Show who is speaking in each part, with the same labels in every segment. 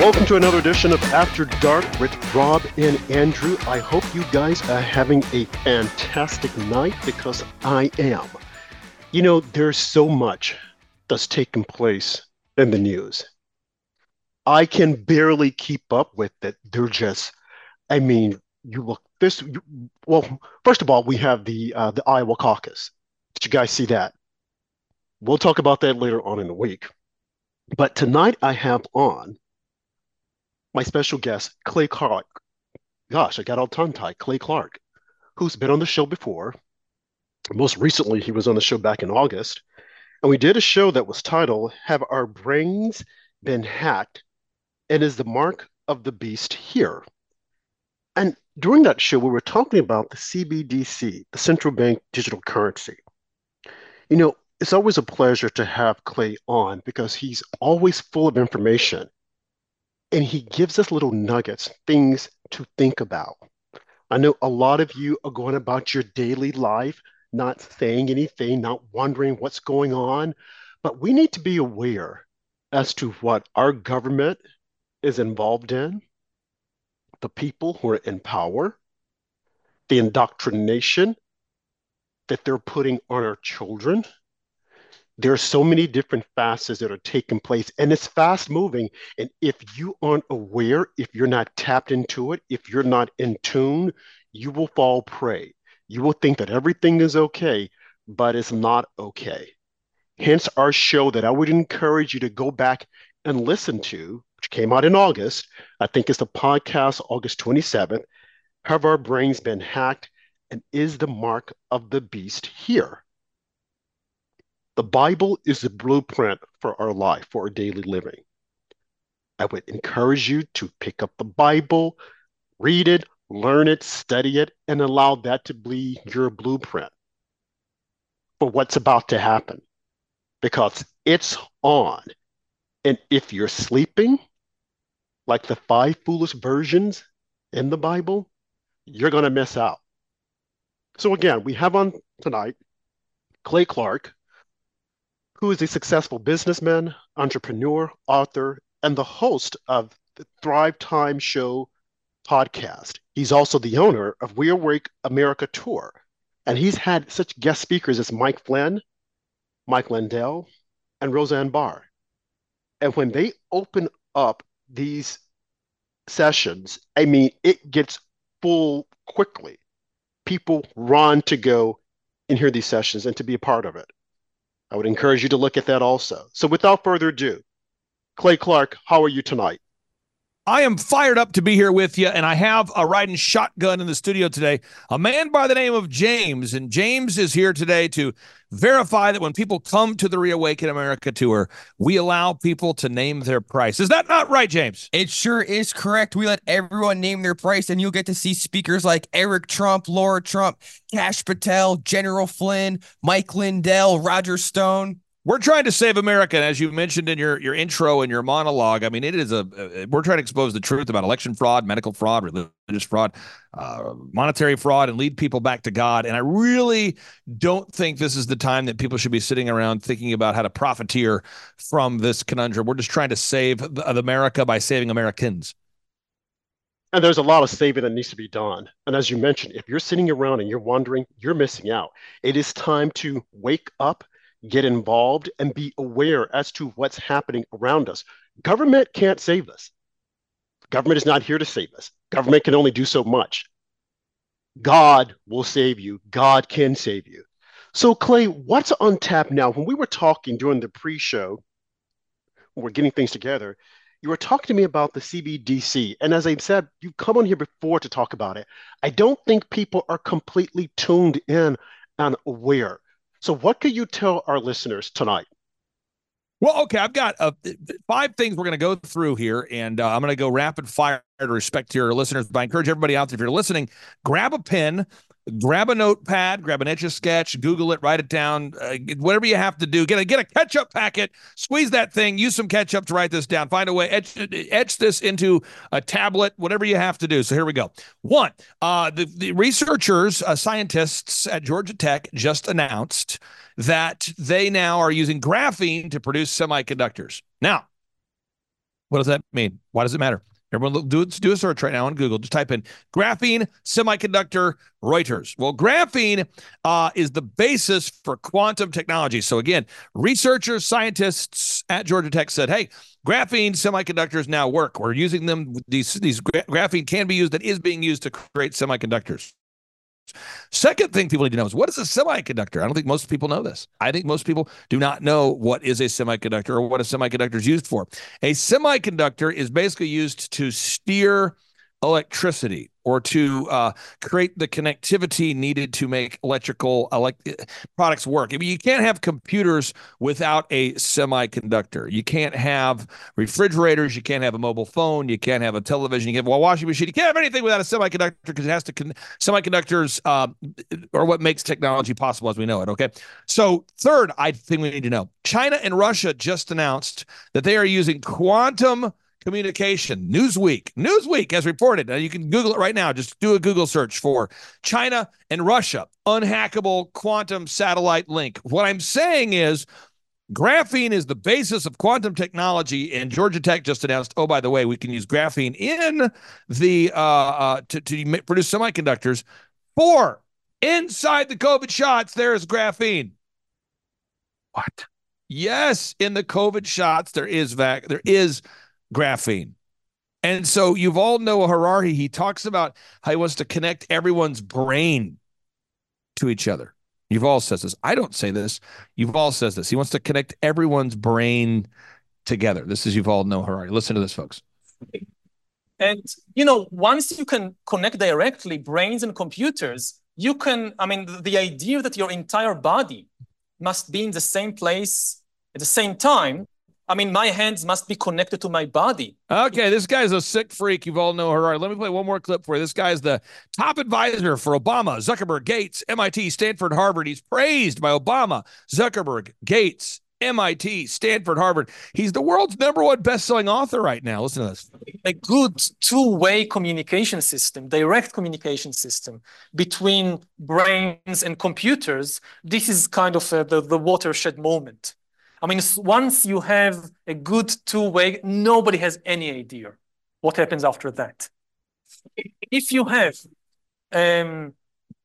Speaker 1: Welcome to another edition of After Dark with Rob and Andrew. I hope you guys are having a fantastic night because I am. You know, there's so much that's taking place in the news. I can barely keep up with it. They're just, I mean, you look this. You, well, first of all, we have the uh, the Iowa caucus. Did you guys see that? We'll talk about that later on in the week. But tonight I have on my special guest, Clay Clark. Gosh, I got all tongue tied. Clay Clark, who's been on the show before. Most recently, he was on the show back in August. And we did a show that was titled Have Our Brains Been Hacked? And Is the Mark of the Beast Here? And during that show, we were talking about the CBDC, the central bank digital currency. You know, it's always a pleasure to have Clay on because he's always full of information and he gives us little nuggets, things to think about. I know a lot of you are going about your daily life, not saying anything, not wondering what's going on, but we need to be aware as to what our government is involved in, the people who are in power, the indoctrination that they're putting on our children there are so many different facets that are taking place and it's fast moving. And if you aren't aware if you're not tapped into it if you're not in tune you will fall prey. You will think that everything is okay but it's not okay. Hence our show that i would encourage you to go back and listen to which came out in august. I think it's the podcast august 27th have our brains been hacked? And is the mark of the beast here the Bible is the blueprint for our life, for our daily living. I would encourage you to pick up the Bible, read it, learn it, study it, and allow that to be your blueprint for what's about to happen because it's on. And if you're sleeping, like the five foolish versions in the Bible, you're going to miss out. So, again, we have on tonight Clay Clark, who is a successful businessman, entrepreneur, author, and the host of the Thrive Time Show podcast. He's also the owner of Reawake America Tour, and he's had such guest speakers as Mike Flynn, Mike Lindell, and Roseanne Barr. And when they open up these sessions, I mean, it gets full quickly. People run to go and hear these sessions and to be a part of it. I would encourage you to look at that also. So without further ado, Clay Clark, how are you tonight?
Speaker 2: I am fired up to be here with you, and I have a riding shotgun in the studio today. A man by the name of James, and James is here today to verify that when people come to the Reawaken America tour, we allow people to name their price. Is that not right, James?
Speaker 3: It sure is correct. We let everyone name their price, and you'll get to see speakers like Eric Trump, Laura Trump, Kash Patel, General Flynn, Mike Lindell, Roger Stone.
Speaker 2: We're trying to save America, and as you mentioned in your your intro and your monologue. I mean, it is a we're trying to expose the truth about election fraud, medical fraud, religious fraud, uh, monetary fraud, and lead people back to God. And I really don't think this is the time that people should be sitting around thinking about how to profiteer from this conundrum. We're just trying to save America by saving Americans.
Speaker 1: And there's a lot of saving that needs to be done. And as you mentioned, if you're sitting around and you're wondering, you're missing out. It is time to wake up get involved, and be aware as to what's happening around us. Government can't save us. Government is not here to save us. Government can only do so much. God will save you. God can save you. So, Clay, what's on tap now? When we were talking during the pre show, we're getting things together, you were talking to me about the CBDC. And as I said, you've come on here before to talk about it. I don't think people are completely tuned in and aware. So, what could you tell our listeners tonight?
Speaker 2: Well, okay, I've got uh, five things we're going to go through here, and uh, I'm going to go rapid fire to respect to your listeners. But I encourage everybody out there, if you're listening, grab a pen, grab a notepad, grab an etch a sketch, Google it, write it down, uh, whatever you have to do. Get a get a ketchup packet, squeeze that thing, use some ketchup to write this down. Find a way, etch, etch this into a tablet, whatever you have to do. So here we go. One, uh, the the researchers, uh, scientists at Georgia Tech just announced that they now are using graphene to produce semiconductors. Now, What does that mean? Why does it matter? Everyone, do, do a search right now on Google. Just type in graphene semiconductor Reuters. Well, graphene uh, is the basis for quantum technology. So, again, researchers, scientists at Georgia Tech said, hey, graphene semiconductors now work. We're using them. These, these gra- graphene can be used, that is being used to create semiconductors. Second thing people need to know is what is a semiconductor? I don't think most people know this. I think most people do not know what is a semiconductor or what a semiconductor is used for. A semiconductor is basically used to steer electricity or to uh, create the connectivity needed to make electrical elect- products work. I mean, you can't have computers without a semiconductor. You can't have refrigerators. You can't have a mobile phone. You can't have a television. You can't have a washing machine. You can't have anything without a semiconductor because it has to. Con- semiconductors uh, are what makes technology possible as we know it. Okay. So, third, I think we need to know China and Russia just announced that they are using quantum communication. Newsweek, Newsweek has reported. Now you can Google it right now. Just do a Google search for China and Russia unhackable quantum satellite link. What I'm saying is. Graphene is the basis of quantum technology, and Georgia Tech just announced. Oh, by the way, we can use graphene in the uh, uh, to, to produce semiconductors. For inside the COVID shots, there is graphene. What? Yes, in the COVID shots, there is vac. There is graphene. And so Yuval Noah Harari. He talks about how he wants to connect everyone's brain to each other. Yuval says this. I don't say this. Yuval says this. He wants to connect everyone's brain together. This is Yuval Noah Harari. Listen to this, folks.
Speaker 4: And you know, once you can connect directly brains and computers, you can. I mean, the idea that your entire body must be in the same place at the same time I mean, my hands must be connected to my body.
Speaker 2: Okay, this guy's a sick freak. Yuval Noah. Let me play one more clip for you. This guy's the top advisor for Obama, Zuckerberg, Gates, MIT, Stanford, Harvard. He's praised by Obama, Zuckerberg, Gates, MIT, Stanford, Harvard. He's the world's number one best-selling author right now. Listen to this.
Speaker 4: A good two-way communication system, direct communication system between brains and computers. This is kind of a, the, the watershed moment. I mean, once you have a good two-way, nobody has any idea what happens after that. If you have um,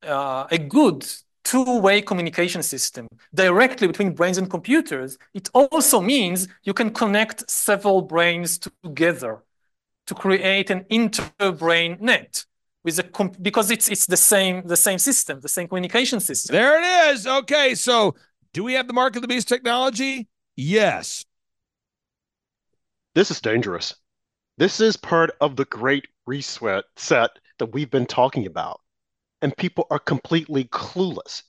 Speaker 4: uh, a good two-way communication system directly between brains and computers, it also means you can connect several brains together to create an inter-brain net with a because it's it's the same the same system, the same communication system.
Speaker 2: There it is. Okay, so do we have the mark of the beast technology? Yes.
Speaker 1: This is dangerous. This is part of the great reset set that we've been talking about, and people are completely clueless.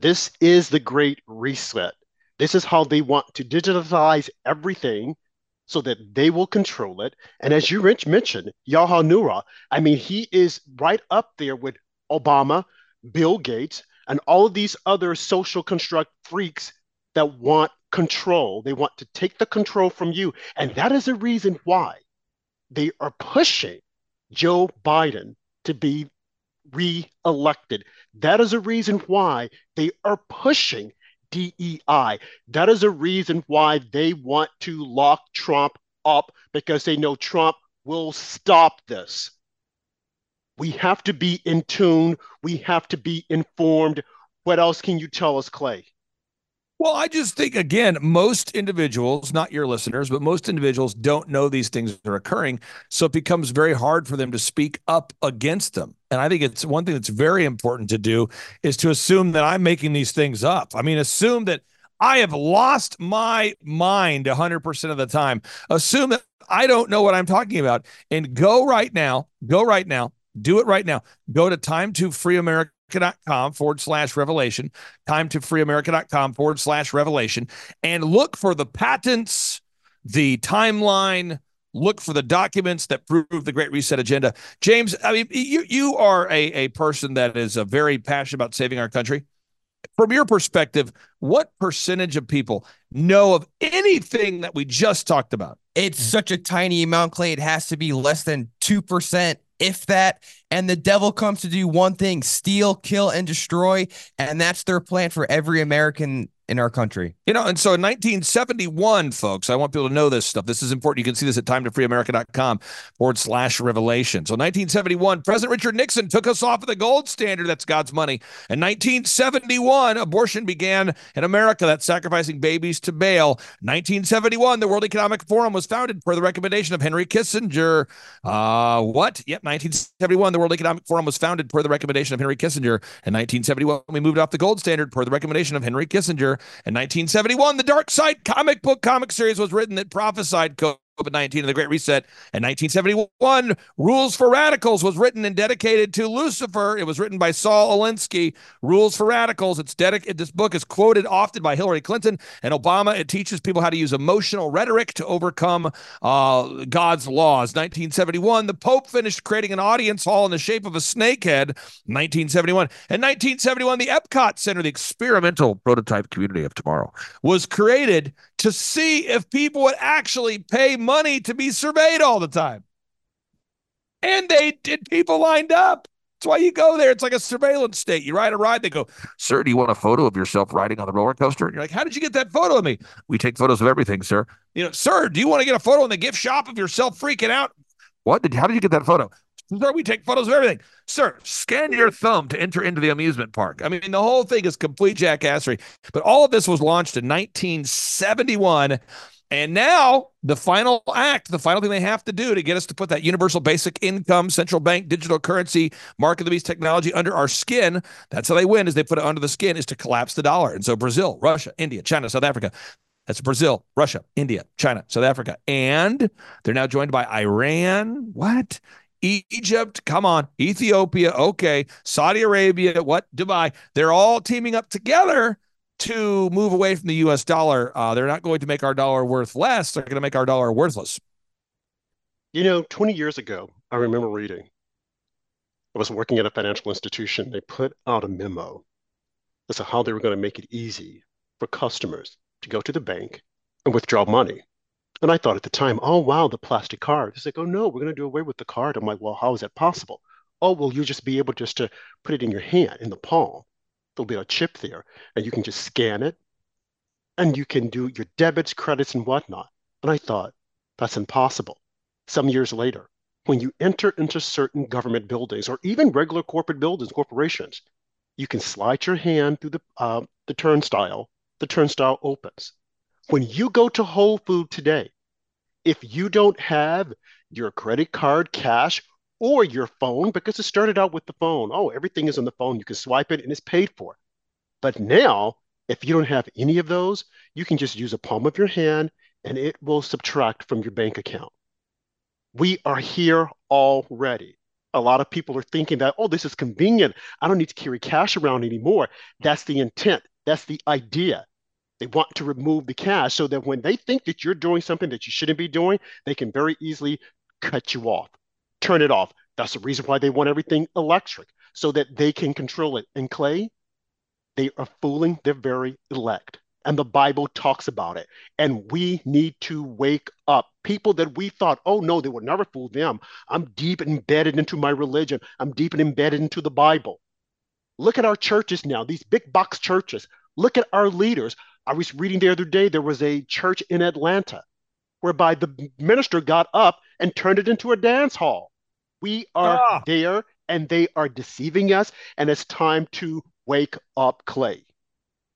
Speaker 1: This is the great reset. This is how they want to digitize everything so that they will control it. And as you Rich mentioned, Yuval Noah, I mean, he is right up there with Obama, Bill Gates, and all of these other social construct freaks that want control. They want to take the control from you. And that is the reason why they are pushing Joe Biden to be re-elected. That is a reason why they are pushing DEI. That is a reason why they want to lock Trump up because they know Trump will stop this. We have to be in tune. We have to be informed. What else can you tell us, Clay?
Speaker 2: Well, I just think, again, most individuals, not your listeners, but most individuals don't know these things are occurring. So it becomes very hard for them to speak up against them. And I think it's one thing that's very important to do is to assume that I'm making these things up. I mean, assume that I have lost my mind 100% of the time. Assume that I don't know what I'm talking about and go right now, go right now, do it right now. Go to time to free America freeamerica.com forward slash revelation, time to freeamerica.com forward slash revelation, and look for the patents, the timeline, look for the documents that prove the Great Reset agenda. James, I mean, you, you are a, a person that is a very passionate about saving our country. From your perspective, what percentage of people know of anything that we just talked about?
Speaker 3: It's such a tiny amount, Clay. It has to be less than 2% if that. And the devil comes to do one thing steal, kill, and destroy. And that's their plan for every American in our country.
Speaker 2: You know, and so in 1971, folks, I want people to know this stuff. This is important. You can see this at timetofreeamerica.com forward slash revelation. So 1971, President Richard Nixon took us off of the gold standard. That's God's money. In 1971, abortion began in America. That's sacrificing babies to Baal. 1971, the World Economic Forum was founded per the recommendation of Henry Kissinger. Uh, what? Yep, 1971, the World Economic Forum was founded per the recommendation of Henry Kissinger. In 1971, we moved off the gold standard per the recommendation of Henry Kissinger. In 1971, the Dark Side comic book comic series was written that prophesied COVID 19 and the Great Reset. In 1971, Rules for Radicals was written and dedicated to Lucifer. It was written by Saul Alinsky. Rules for Radicals. It's dedicated. This book is quoted often by Hillary Clinton and Obama. It teaches people how to use emotional rhetoric to overcome uh, God's laws. 1971, the Pope finished creating an audience hall in the shape of a snakehead. 1971. In 1971, the Epcot Center, the experimental prototype community of tomorrow, was created to see if people would actually pay money to be surveyed all the time. And they did, people lined up. That's why you go there. It's like a surveillance state. You ride a ride, they go, Sir, do you want a photo of yourself riding on the roller coaster? And you're like, How did you get that photo of me? We take photos of everything, sir. You know, sir, do you want to get a photo in the gift shop of yourself freaking out? What did how did you get that photo? Sir, we take photos of everything. Sir, scan your thumb to enter into the amusement park. I mean, the whole thing is complete jackassery. But all of this was launched in 1971 and now the final act, the final thing they have to do to get us to put that universal basic income, central bank, digital currency, mark of the beast technology under our skin. That's how they win is they put it under the skin is to collapse the dollar. And so Brazil, Russia, India, China, South Africa. That's Brazil, Russia, India, China, South Africa. And they're now joined by Iran. What? Egypt, come on, Ethiopia, okay, Saudi Arabia, what, Dubai, they're all teaming up together to move away from the US dollar. Uh, they're not going to make our dollar worth less. They're going to make our dollar worthless.
Speaker 1: You know, 20 years ago, I remember reading, I was working at a financial institution. They put out a memo as to how they were going to make it easy for customers to go to the bank and withdraw money. And I thought at the time, oh, wow, the plastic card. It's like, oh, no, we're going to do away with the card. I'm like, well, how is that possible? Oh, well, you just be able just to put it in your hand, in the palm there'll be a chip there, and you can just scan it, and you can do your debits, credits, and whatnot. And I thought, that's impossible. Some years later, when you enter into certain government buildings or even regular corporate buildings, corporations, you can slide your hand through the uh, the turnstile. The turnstile opens. When you go to Whole Food today, if you don't have your credit card, cash, or your phone because it started out with the phone. Oh, everything is on the phone. You can swipe it and it's paid for. But now, if you don't have any of those, you can just use a palm of your hand and it will subtract from your bank account. We are here already. A lot of people are thinking that, oh, this is convenient. I don't need to carry cash around anymore. That's the intent. That's the idea. They want to remove the cash so that when they think that you're doing something that you shouldn't be doing, they can very easily cut you off turn it off. That's the reason why they want everything electric, so that they can control it. And Clay, they are fooling their very elect. And the Bible talks about it. And we need to wake up. People that we thought, oh no, they would never fool them. I'm deep embedded into my religion. I'm deep embedded into the Bible. Look at our churches now, these big box churches. Look at our leaders. I was reading the other day, there was a church in Atlanta whereby the minister got up and turned it into a dance hall. We are ah. there and they are deceiving us, and it's time to wake up, Clay.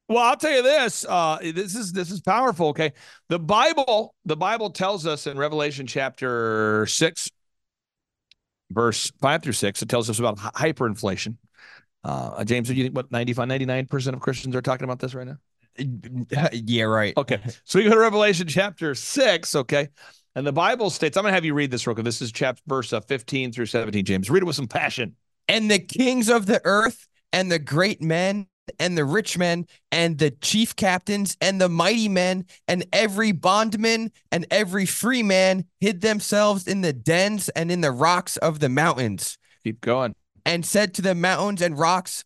Speaker 2: Well, I'll tell you this. Uh, this is this is powerful. Okay, the Bible, the Bible tells us in Revelation chapter six, verse five through six, it tells us about hyperinflation. Uh, James, do you think what 95, 99 percent of Christians are talking about this right now?
Speaker 3: Yeah, right.
Speaker 2: Okay, so we go to Revelation chapter six. Okay, and the Bible states, I'm going to have you read this real quick. This is chapter verse uh, 15 through 17, James. Read it with some passion.
Speaker 3: And the kings of the earth and the great men and the rich men and the chief captains and the mighty men and every bondman and every free man hid themselves in the dens and in the rocks of the mountains.
Speaker 2: Keep going.
Speaker 3: And said to the mountains and rocks,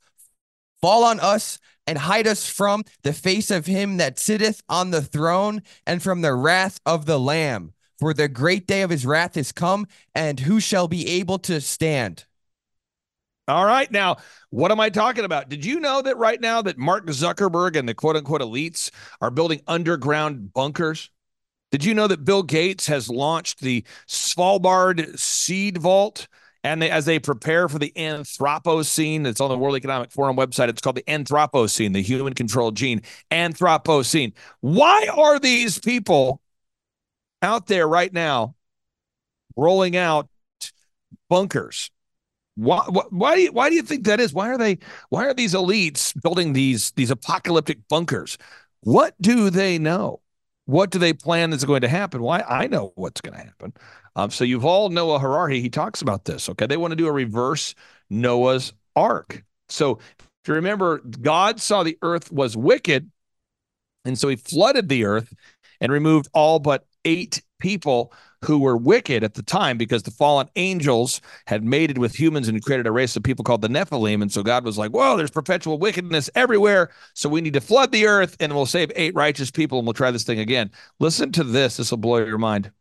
Speaker 3: Fall on us and hide us from the face of him that sitteth on the throne and from the wrath of the Lamb. For the great day of his wrath is come, and who shall be able to stand?
Speaker 2: All right. Now, what am I talking about? Did you know that right now that Mark Zuckerberg and the quote unquote elites are building underground bunkers? Did you know that Bill Gates has launched the Svalbard Seed Vault? And they, as they prepare for the Anthropocene, that's on the World Economic Forum website. It's called the Anthropocene, the human controlled gene. Anthropocene. Why are these people out there right now rolling out bunkers? Why, why, do you, why do you think that is? Why are they? Why are these elites building these these apocalyptic bunkers? What do they know? What do they plan is going to happen? Why I know what's going to happen. Um, so Yuval Noah Harari. He talks about this. Okay, they want to do a reverse Noah's Ark. So if you remember, God saw the earth was wicked, and so He flooded the earth and removed all but eight people who were wicked at the time because the fallen angels had mated with humans and created a race of people called the Nephilim. And so God was like, whoa, there's perpetual wickedness everywhere. So we need to flood the earth and we'll save eight righteous people and we'll try this thing again. Listen to this. This will blow your mind.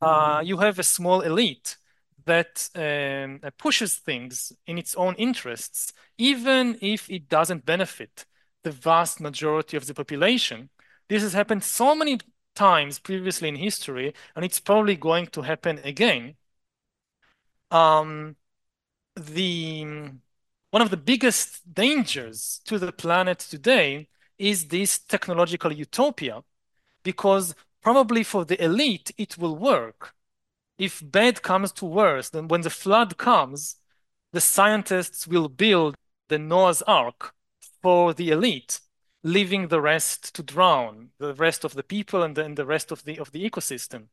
Speaker 4: Uh, you have a small elite that um, pushes things in its own interests, even if it doesn't benefit the vast majority of the population. This has happened so many times previously in history, and it's probably going to happen again. Um, the one of the biggest dangers to the planet today is this technological utopia, because probably for the elite it will work. If bad comes to worse, then when the flood comes, the scientists will build the Noah's Ark for the elite leaving the rest to drown, the rest of the people and the, and the rest of the of the ecosystem.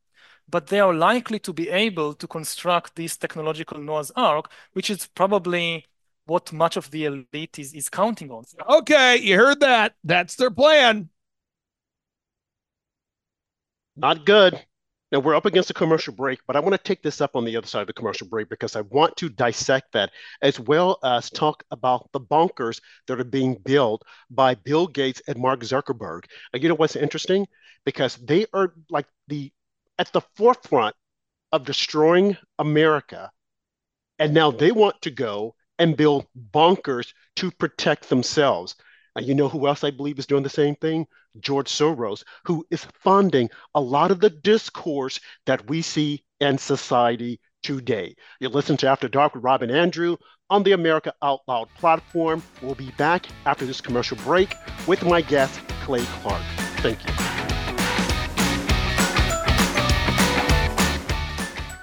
Speaker 4: But they are likely to be able to construct this technological Noah's Ark, which is probably what much of the elite is, is counting on.
Speaker 2: Okay, you heard that. That's their plan.
Speaker 1: Not good. Now we're up against a commercial break, but I want to take this up on the other side of the commercial break because I want to dissect that as well as talk about the bunkers that are being built by Bill Gates and Mark Zuckerberg. And you know what's interesting? Because they are like the at the forefront of destroying America. And now they want to go and build bunkers to protect themselves. And you know who else I believe is doing the same thing? George Soros, who is funding a lot of the discourse that we see in society today. You listen to After Dark with Rob and Andrew on the America Out Loud platform. We'll be back after this commercial break with my guest, Clay Clark. Thank you.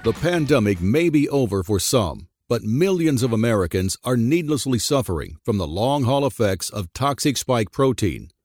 Speaker 5: The pandemic may be over for some but millions of Americans are needlessly suffering from the long haul effects of toxic spike protein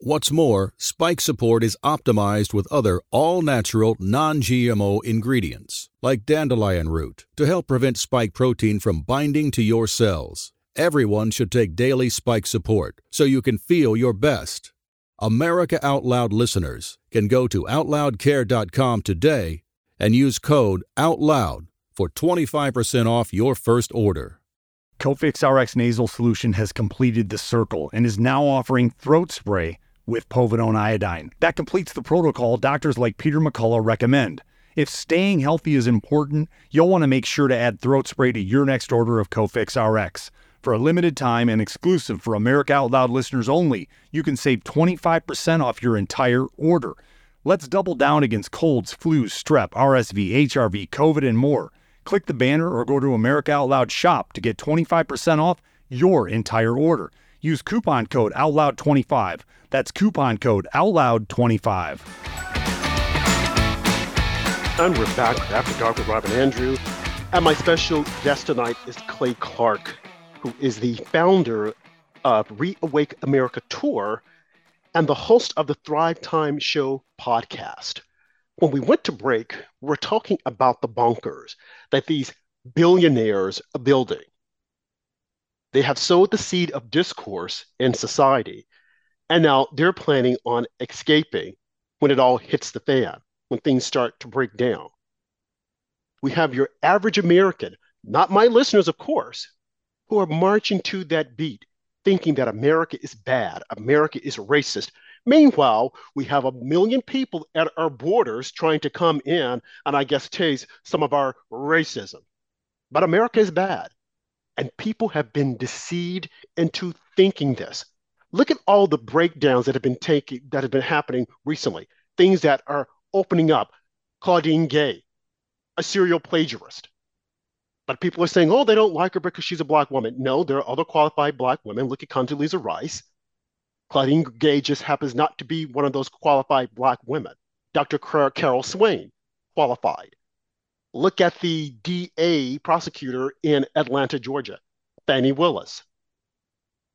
Speaker 5: What's more, spike support is optimized with other all natural, non GMO ingredients, like dandelion root, to help prevent spike protein from binding to your cells. Everyone should take daily spike support so you can feel your best. America Out Loud listeners can go to OutLoudCare.com today and use code OUTLOUD for 25% off your first order.
Speaker 6: Cofix RX nasal solution has completed the circle and is now offering throat spray with povidone iodine. That completes the protocol doctors like Peter McCullough recommend. If staying healthy is important, you'll want to make sure to add throat spray to your next order of Cofix RX. For a limited time and exclusive for America Out Loud listeners only, you can save 25% off your entire order. Let's double down against colds, flus, strep, RSV, HRV, COVID, and more. Click the banner or go to America Out Loud shop to get 25% off your entire order. Use coupon code OUTLOUD25. That's coupon code OUTLOUD25.
Speaker 1: And we're back After Dark with Rob and Andrew. And my special guest tonight is Clay Clark, who is the founder of Reawake America Tour and the host of the Thrive Time Show podcast when we went to break, we are talking about the bunkers that these billionaires are building. They have sowed the seed of discourse in society. And now they're planning on escaping when it all hits the fan, when things start to break down. We have your average American, not my listeners, of course, who are marching to that beat, thinking that America is bad, America is racist. Meanwhile, we have a million people at our borders trying to come in and I guess taste some of our racism. But America is bad. And people have been deceived into thinking this. Look at all the breakdowns that have been taking that have been happening recently. Things that are opening up. Claudine Gay, a serial plagiarist. But people are saying, oh, they don't like her because she's a black woman. No, there are other qualified black women. Look at Condoleezza Rice. Claudine Gay just happens not to be one of those qualified black women. Dr. Carol Swain, qualified. Look at the DA prosecutor in Atlanta, Georgia, Fani Willis,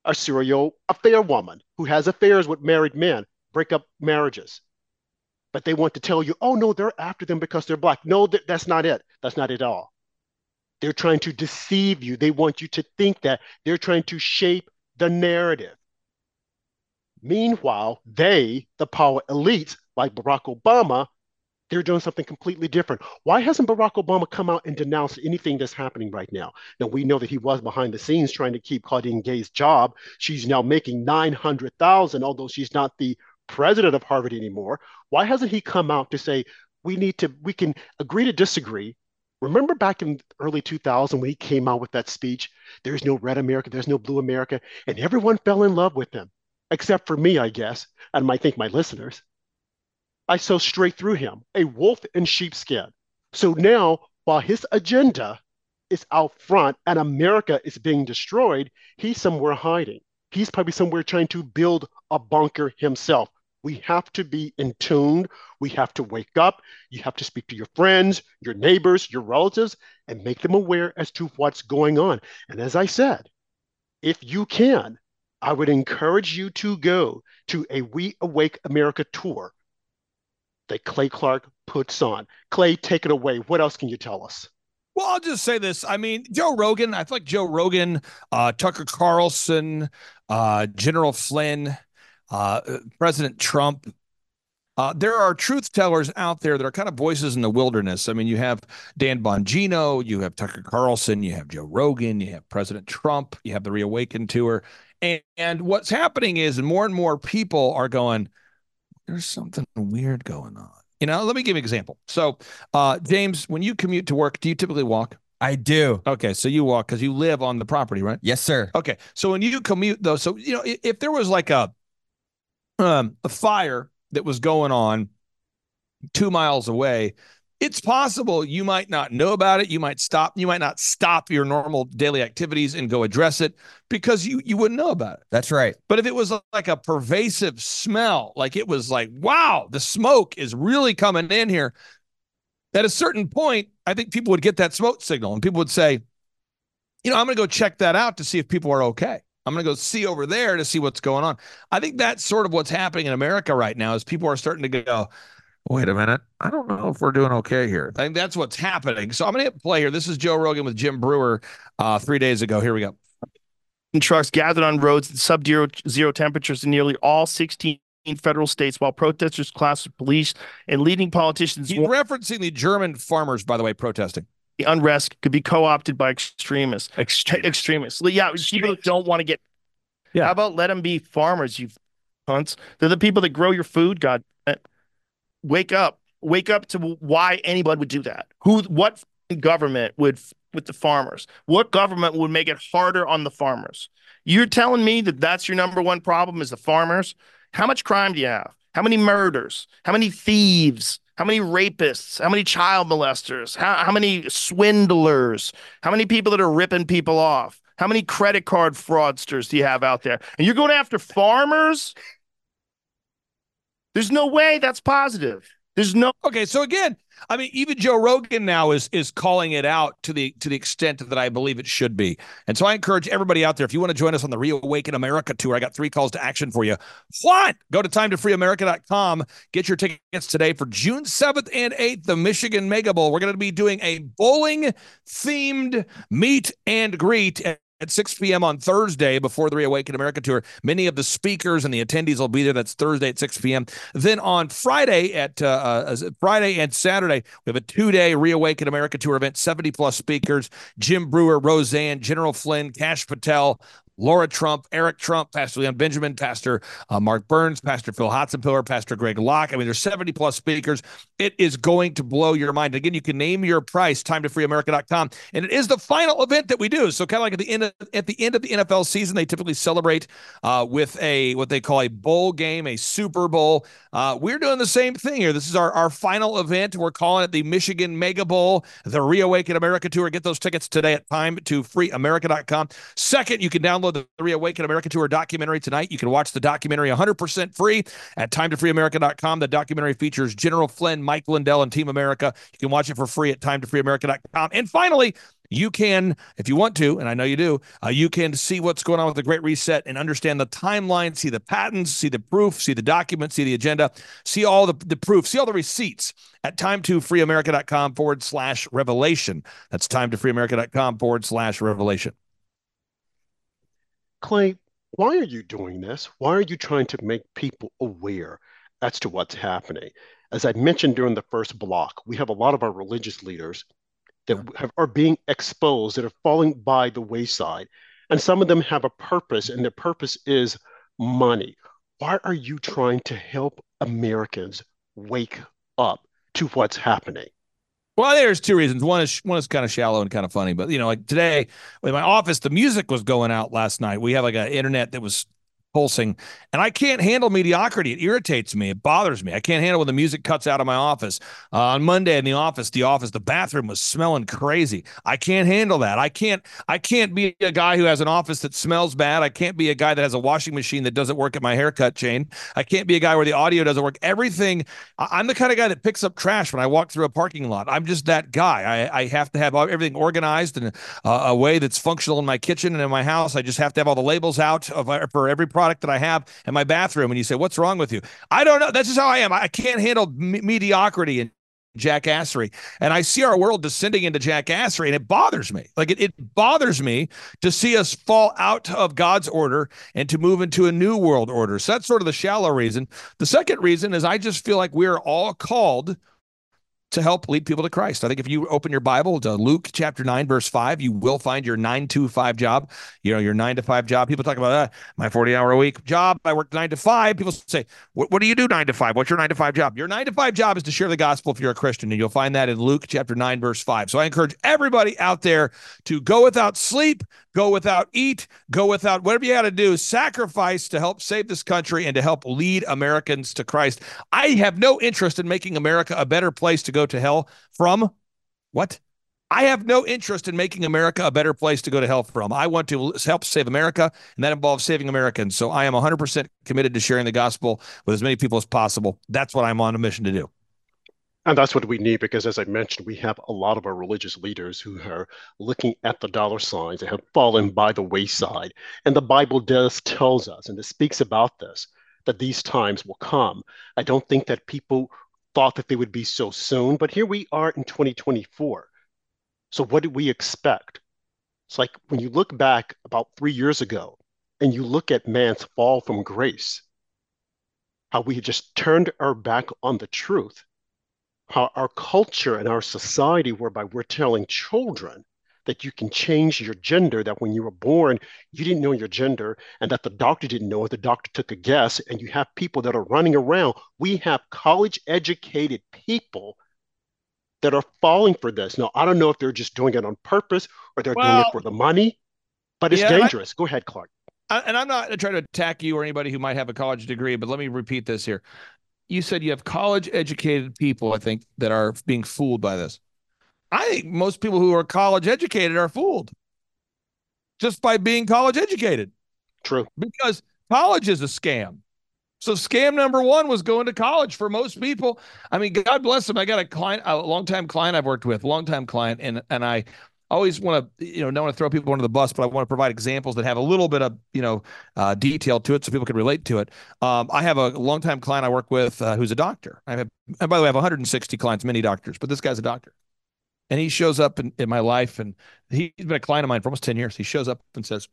Speaker 1: a serial affair woman who has affairs with married men, break up marriages. But they want to tell you, oh, no, they're after them because they're black. No, that, that's not it. That's not it at all. They're trying to deceive you. They want you to think that they're trying to shape the narrative. Meanwhile, they, the power elites like Barack Obama, they're doing something completely different. Why hasn't Barack Obama come out and denounced anything that's happening right now? Now we know that he was behind the scenes trying to keep Claudine Gay's job. She's now making 900,000 although she's not the president of Harvard anymore. Why hasn't he come out to say we need to we can agree to disagree Remember back in early 2000 when he came out with that speech, there's no red America, there's no blue America, and everyone fell in love with him, except for me, I guess, and I think my listeners. I saw straight through him, a wolf in sheepskin. So now, while his agenda is out front and America is being destroyed, he's somewhere hiding. He's probably somewhere trying to build a bunker himself. We have to be in tune. We have to wake up. You have to speak to your friends, your neighbors, your relatives, and make them aware as to what's going on. And as I said, if you can, I would encourage you to go to a Reawake America tour that Clay Clark puts on. Clay, take it away. What else can you tell us?
Speaker 2: Well, I'll just say this. I mean, Joe Rogan, I feel like Joe Rogan, uh, Tucker Carlson, uh, General Flynn, uh, President Trump. Uh, there are truth tellers out there that are kind of voices in the wilderness. I mean, you have Dan Bongino, you have Tucker Carlson, you have Joe Rogan, you have President Trump, you have the Reawakened Tour. And, and what's happening is, more and more people are going, there's something weird going on. You know, let me give you an example. So, uh, James, when you commute to work, do you typically walk?
Speaker 3: I do.
Speaker 2: Okay, so you walk because you live on the property, right?
Speaker 3: Yes, sir.
Speaker 2: Okay, so when you commute, though, so you know, if, there was like a um, a fire that was going on two miles away, it's possible you might not know about it. You might stop. You might not stop your normal daily activities and go address it because you you wouldn't know about it.
Speaker 3: That's right.
Speaker 2: But if it was like a pervasive smell, like it was like, wow, the smoke is really coming in here. At a certain point, I think people would get that smoke signal and people would say, you know, I'm going to go check that out to see if people are okay. I'm going to go see over there to see what's going on. I think that's sort of what's happening in America right now is people are starting to go, wait a minute. I don't know if we're doing okay here. I think that's what's happening. So I'm going to hit play here. This is Joe Rogan with Jim Breuer uh, three days ago. Here we go.
Speaker 7: Trucks gathered on roads at sub zero temperatures in nearly all 16 federal states while protesters clashed with police and leading politicians.
Speaker 2: He's referencing the German farmers, by the way, protesting
Speaker 7: the unrest could be co-opted by extremists. Extremists. extremists. Yeah, people don't want to get. Yeah. How about let them be farmers, you cunts? They're the people that grow your food. God, wake up, wake up to why anybody would do that. Who, what government would with the farmers? What government would make it harder on the farmers? You're telling me that that's your number one problem is the farmers? How much crime do you have? How many murders? How many thieves? How many rapists? How many child molesters? How, how many swindlers? How many people that are ripping people off? How many credit card fraudsters do you have out there? And you're going after farmers? There's no way that's positive. There's no
Speaker 2: Okay, so again, I mean, even Joe Rogan now is is calling it out to the to the extent that I believe it should be. And so I encourage everybody out there, if you want to join us on the Reawaken America tour, I got three calls to action for you. What? Go to timetofreeamerica.com. Get your tickets today for June 7th and 8th, the Michigan Mega Bowl. We're going to be doing a bowling themed meet and greet. And at 6 p.m. on Thursday before the Reawaken America tour. Many of the speakers and the attendees will be there. That's Thursday at 6 p.m. Then on Friday at uh, uh, Friday and Saturday, we have a two-day Reawaken America tour event. 70 plus speakers: Jim Breuer, Roseanne, General Flynn, Kash Patel, Laura Trump, Eric Trump, Pastor Leon Benjamin, Pastor uh, Mark Burns, Pastor Phil Hotsenpiller, Pastor Greg Locke. I mean, there's 70 plus speakers. It is going to blow your mind. Again, you can name your price, time to freeamerica.com. And it is the final event that we do. So kind of like at the end of, at the end of the NFL season, they typically celebrate uh, with a what they call a bowl game, a Super Bowl. Uh, we're doing the same thing here. This is our, our final event. We're calling it the Michigan Mega Bowl, the Reawaken America Tour. Get those tickets today at time to freeamerica.com. Second, you can download download the Reawaken America Tour documentary tonight. You can watch the documentary 100% free at timetofreeamerica.com. The documentary features General Flynn, Mike Lindell, and Team America. You can watch it for free at timetofreeamerica.com. And finally, you can, if you want to, and I know you do, uh, you can see what's going on with the Great Reset and understand the timeline, see the patents, see the proof, see the documents, see the agenda, see all the, the proof, see all the receipts at time2freeamerica.com forward slash revelation. That's time2freeamerica.com forward slash revelation.
Speaker 1: Clay, why are you doing this? Why are you trying to make people aware as to what's happening? As I mentioned during the first block, we have a lot of our religious leaders that have, are being exposed, that are falling by the wayside. And some of them have a purpose, and their purpose is money. Why are you trying to help Americans wake up to what's happening?
Speaker 2: Well, there's two reasons. One is one is kind of shallow and kind of funny, but you know, like today in my office, the music was going out last night. We have like an internet that was pulsing. And i can't handle mediocrity. It irritates me. It bothers me. I can't handle when the music cuts out of my office. Uh, on monday in the office the office the bathroom was smelling crazy. I can't handle that. I can't i can't be a guy who has an office that smells bad. I can't be a guy that has a washing machine that doesn't work at my haircut chain. I can't be a guy where the audio doesn't work. Everything i'm the kind of guy that picks up trash when i walk through a parking lot. I'm just that guy. I, I have to have everything organized in a, a way that's functional in my kitchen and in my house. I just have to have all the labels out of for every product that I have in my bathroom. And you say, What's wrong with you? I don't know. That's just how I am. I can't handle me- mediocrity and jackassery. And I see our world descending into jackassery, and it bothers me. Like it, it bothers me to see us fall out of God's order and to move into a new world order. So that's sort of the shallow reason. The second reason is I just feel like we're all called to help lead people to Christ. I think if you open your Bible to Luke chapter 9, verse 5, you will find your 9 to 5 job, you know, your 9 to 5 job. People talk about uh, my 40 hour a week job. I work 9 to 5. People say, what, what do you do 9 to 5? What's your 9 to 5 job? Your 9 to 5 job is to share the gospel if you're a Christian. And you'll find that in Luke chapter 9, verse 5. So I encourage everybody out there to go without sleep, go without eat, go without whatever you got to do, sacrifice to help save this country and to help lead Americans to Christ. I have no interest in making America a better place to go to hell from. What? I have no interest in making America a better place to go to hell from. I want to help save America, and that involves saving Americans. So I am 100% committed to sharing the gospel with as many people as possible. That's what I'm on a mission to do.
Speaker 1: And that's what we need because, as I mentioned, we have a lot of our religious leaders who are looking at the dollar signs and have fallen by the wayside. And the Bible does tells us, and it speaks about this, that these times will come. I don't think that people thought that they would be so soon, but here we are in 2024. So what do we expect? It's like when you look back about three years ago and you look at man's fall from grace, how we had just turned our back on the truth how our culture and our society, whereby we're telling children that you can change your gender, that when you were born, you didn't know your gender, and that the doctor didn't know, it, the doctor took a guess, and you have people that are running around. We have college educated people that are falling for this. Now, I don't know if they're just doing it on purpose or they're well, doing it for the money, but it's yeah, dangerous. I, Go ahead, Clark.
Speaker 2: I, and I'm not trying to attack you or anybody who might have a college degree, but let me repeat this here you said you have college educated people, I think, that are being fooled by this. I think most people who are college educated are fooled just by being college educated.
Speaker 1: True.
Speaker 2: Because college is a scam. So scam number one was going to college for most people. I mean, God bless them. I got a client, a longtime client I've worked with, longtime client, and and I always want to, you know, don't want to throw people under the bus, but I want to provide examples that have a little bit of, you know, uh, detail to it so people can relate to it. Um, I have a longtime client I work with uh, who's a doctor. I have, and by the way, I have 160 clients, many doctors, but this guy's a doctor. And he shows up in, in my life, and he's been a client of mine for almost 10 years. He shows up and says,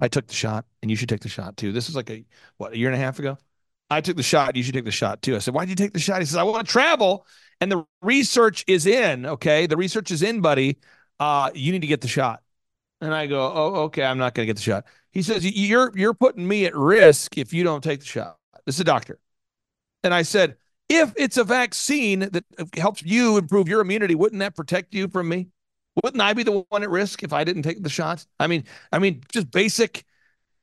Speaker 2: I took the shot, and you should take the shot too. This is like a, what, a year and a half ago? I took the shot. You should take the shot too. I said, Why'd you take the shot? He says, I want to travel. And the research is in. Okay. The research is in, buddy. Uh, you need to get the shot. And I go, Oh, okay. I'm not going to get the shot. He says, You're you're putting me at risk if you don't take the shot. This is a doctor. And I said, if it's a vaccine that helps you improve your immunity, wouldn't that protect you from me? Wouldn't I be the one at risk if I didn't take the shot? I mean, I mean, just basic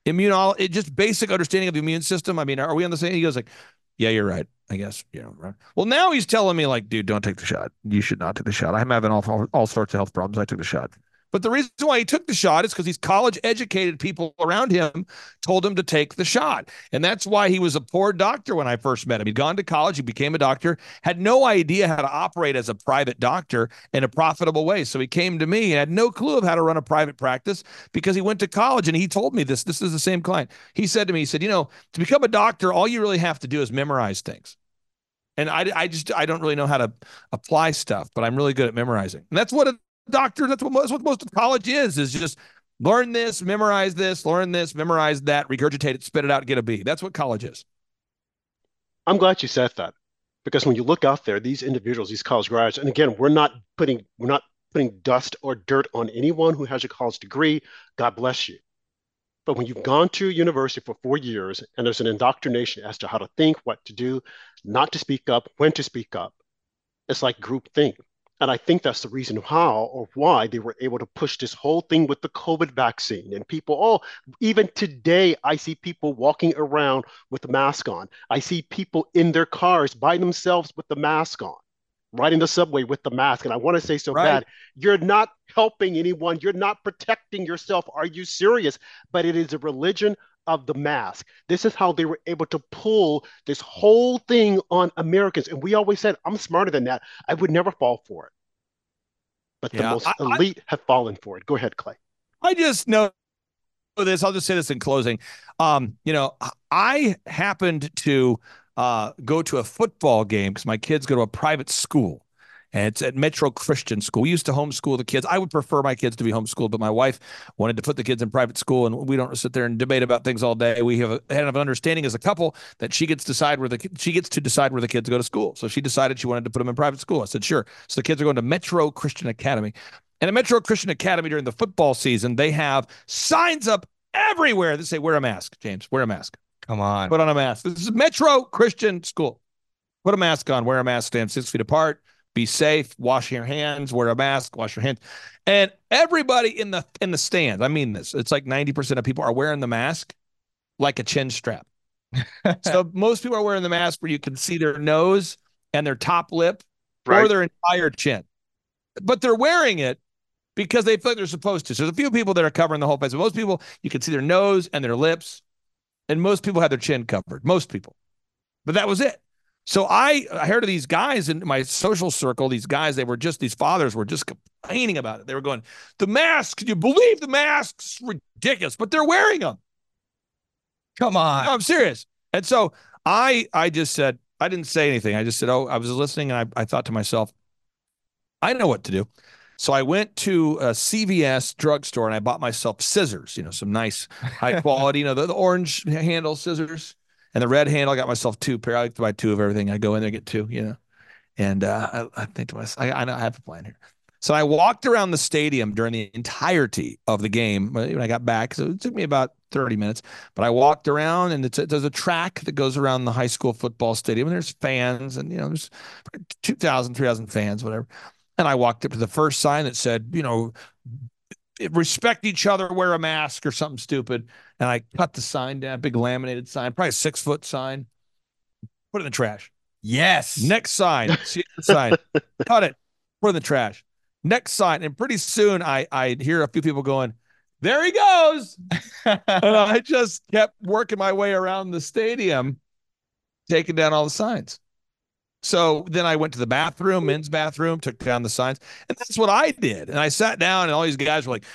Speaker 2: immunology, just basic understanding of the immune system. I mean, are we on the same? He goes like, yeah, you're right. I guess, you know, right. Well, now he's telling me like, dude, don't take the shot. You should not take the shot. I'm having all, all sorts of health problems. I took the shot. But the reason why he took the shot is because these college educated people around him told him to take the shot. And that's why he was a poor doctor when I first met him. He'd gone to college, he became a doctor, had no idea how to operate as a private doctor in a profitable way. So he came to me and had no clue of how to run a private practice because he went to college and he told me this. This is the same client. He said to me, he said, You know, to become a doctor, all you really have to do is memorize things. And I, I just I don't really know how to apply stuff, but I'm really good at memorizing. And that's what a doctor. That's what most, what most of college is, is just learn this, memorize this, learn this, memorize that, regurgitate it, spit it out, get a B. That's what college is.
Speaker 1: I'm glad you said that because when you look out there, these individuals, these college graduates, and again, we're not putting we're not putting dust or dirt on anyone who has a college degree. God bless you. But when you've gone to university for four years and there's an indoctrination as to how to think, what to do, not to speak up, when to speak up, it's like group think. And I think that's the reason how or why they were able to push this whole thing with the COVID vaccine. And people, oh, even today, I see people walking around with a mask on. I see people in their cars by themselves with the mask on, riding the subway with the mask. And I want to say so right. bad, you're not helping anyone. You're not protecting yourself. Are you serious? But it is a religion of the mask. This is how they were able to pull this whole thing on Americans. And we always said, I'm smarter than that. I would never fall for it. But yeah, the most elite I, have fallen for it. Go ahead, Clay.
Speaker 2: I just know this. I'll just say this in closing. Um, you know, I happened to uh, go to a football game because my kids go to a private school and it's at Metro Christian School. We used to homeschool the kids. I would prefer my kids to be homeschooled, but my wife wanted to put the kids in private school, and we don't sit there and debate about things all day. We have a, had an understanding as a couple that she gets to decide where the she gets to decide where the kids go to school. So she decided she wanted to put them in private school. I said sure. So the kids are going to Metro Christian Academy, and at Metro Christian Academy during the football season, they have signs up everywhere that say wear a mask. James, wear a mask.
Speaker 3: Come on,
Speaker 2: put on a mask. This is Metro Christian School. Put a mask on. Wear a mask. Stand six feet apart be safe, wash your hands, wear a mask, wash your hands. And everybody in the in the stands, I mean this, it's like 90% of people are wearing the mask like a chin strap. so most people are wearing the mask where you can see their nose and their top lip right. or their entire chin. But they're wearing it because they feel like they're supposed to. So there's a few people that are covering the whole face. But most people, you can see their nose and their lips. And most people had their chin covered. Most people. But that was it. So I, I heard of these guys in my social circle, these guys, they were just, these fathers were just complaining about it. They were going, the masks, can you believe the masks? Ridiculous, but they're wearing them.
Speaker 3: Come on.
Speaker 2: No, I'm serious. And so I, I just said, I didn't say anything. I just said, oh, I was listening and I, I thought to myself, I know what to do. So I went to a CVS drugstore and I bought myself scissors, you know, some nice high quality, you know, the, the orange handle scissors. And the red handle, I got myself two pair. I like to buy two of everything. I go in there, get two, you know. And uh, I, I, think to myself, I, I know I have a plan here. So I walked around the stadium during the entirety of the game when I got back. So it took me about 30 minutes, but I walked around and it's there's a track that goes around the high school football stadium and there's fans and, you know, there's 2,000, 3,000 fans, whatever. And I walked up to the first sign that said, you know, respect each other, wear a mask or something stupid. And I cut the sign down, big laminated sign, probably a six foot sign, put it in the trash.
Speaker 3: Yes.
Speaker 2: Next sign, see the sign, cut it, put it in the trash. Next sign. And pretty soon I, I hear a few people going, there he goes. and I just kept working my way around the stadium, taking down all the signs. So then I went to the bathroom, men's bathroom, took down the signs, and that's what I did. And I sat down, and all these guys were like,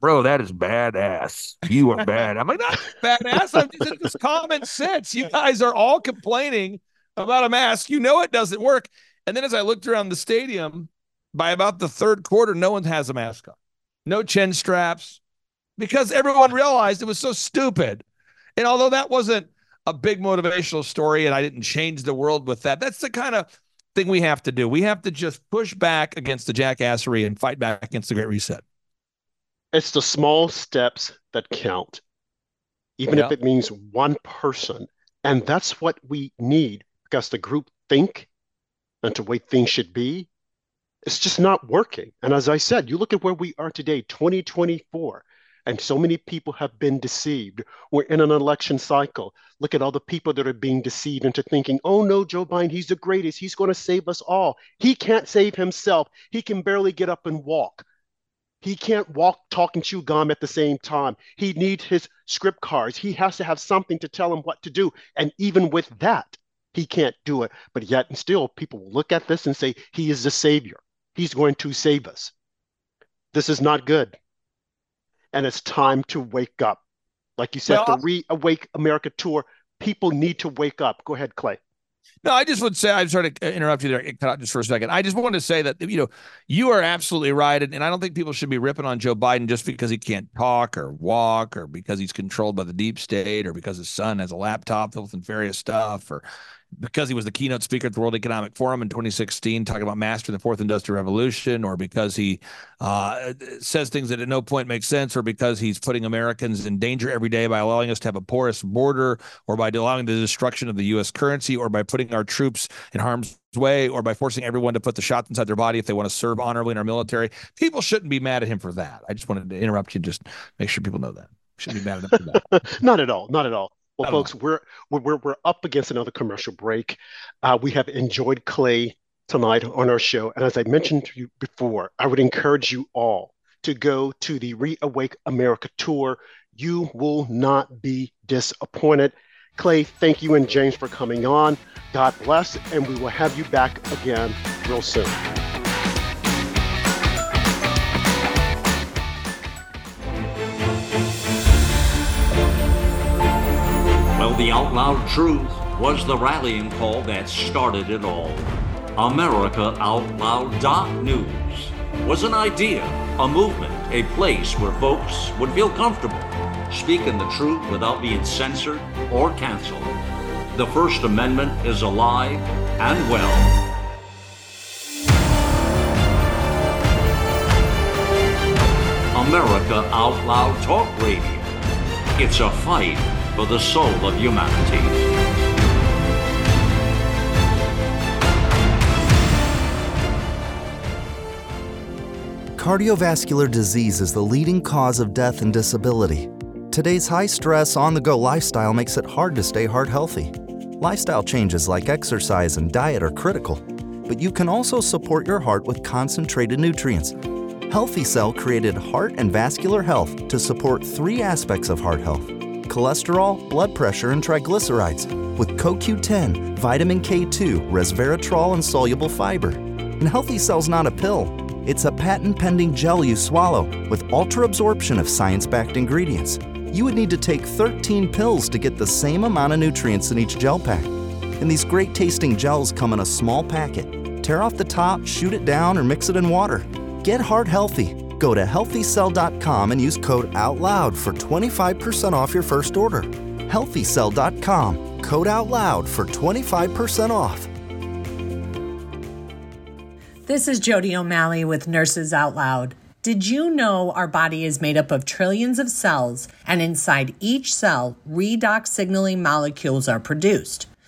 Speaker 2: "Bro, that is badass. You are bad." I'm like, "Not badass. I'm just, just common sense. You guys are all complaining about a mask. You know it doesn't work." And then as I looked around the stadium, by about the third quarter, no one has a mask on, no chin straps, because everyone realized it was so stupid. And although that wasn't a big motivational story and I didn't change the world with that, that's the kind of thing we have to do. We have to just push back against the jackassery and fight back against the Great Reset.
Speaker 1: It's the small steps that count, even yeah. if it means one person. And that's what we need because the group think and to way things should be, it's just not working. And as I said, you look at where we are today, 2024, and so many people have been deceived. We're in an election cycle. Look at all the people that are being deceived into thinking, oh no, Joe Biden, he's the greatest. He's going to save us all. He can't save himself. He can barely get up and walk. He can't walk, talk, and chew gum at the same time. He needs his script cards. He has to have something to tell him what to do. And even with that, he can't do it. But yet, and still, people will look at this and say, He is the Savior. He's going to save us. This is not good. And it's time to wake up. Like you said, well, the Reawake America tour, people need to wake up. Go ahead, Clay.
Speaker 2: No, I just would say I'm sorry to interrupt you there, cut out just for a second. I just wanted to say that you know you are absolutely right, and, and I don't think people should be ripping on Joe Biden just because he can't talk or walk, or because he's controlled by the deep state, or because his son has a laptop filled with nefarious stuff, or because he was the keynote speaker at the World Economic Forum in 2016, talking about mastering the fourth industrial revolution, or because he uh, says things that at no point make sense, or because he's putting Americans in danger every day by allowing us to have a porous border, or by allowing the destruction of the U.S. currency, or by putting our troops in harm's way, or by forcing everyone to put the shots inside their body if they want to serve honorably in our military. People shouldn't be mad at him for that. I just wanted to interrupt you, just make sure people know that. Shouldn't be mad at him for
Speaker 1: that. not at all. Not at all. Well, folks, we're, we're we're up against another commercial break. Uh, we have enjoyed Clay tonight on our show, and as I mentioned to you before, I would encourage you all to go to the Reawake America tour. You will not be disappointed. Clay, thank you and James for coming on. God bless, and we will have you back again real soon.
Speaker 8: The Out Loud Truth was the rallying call that started it all. AmericaOutloud.news was an idea, a movement, a place where folks would feel comfortable speaking the truth without being censored or canceled. The First Amendment is alive and well. America Out Loud Talk Radio. It's a fight for the soul of humanity.
Speaker 9: Cardiovascular disease is the leading cause of death and disability. Today's high stress, on the go lifestyle makes it hard to stay heart healthy. Lifestyle changes like exercise and diet are critical, but you can also support your heart with concentrated nutrients. Healthy Cell created Heart and Vascular Health to support three aspects of heart health cholesterol, blood pressure, and triglycerides with CoQ10, vitamin K2, resveratrol, and soluble fiber. And Healthy Cell's not a pill. It's a patent pending gel you swallow with ultra absorption of science backed ingredients. You would need to take 13 pills to get the same amount of nutrients in each gel pack. And these great tasting gels come in a small packet. Tear off the top, shoot it down, or mix it in water. Get heart healthy Go to healthycell.com and use code OUTLOUD for 25% off your first order. Healthycell.com, code OUTLOUD for 25% off.
Speaker 10: This is Jody O'Malley with Nurses Out Loud. Did you know our body is made up of trillions of cells, and inside each cell, redox signaling molecules are produced?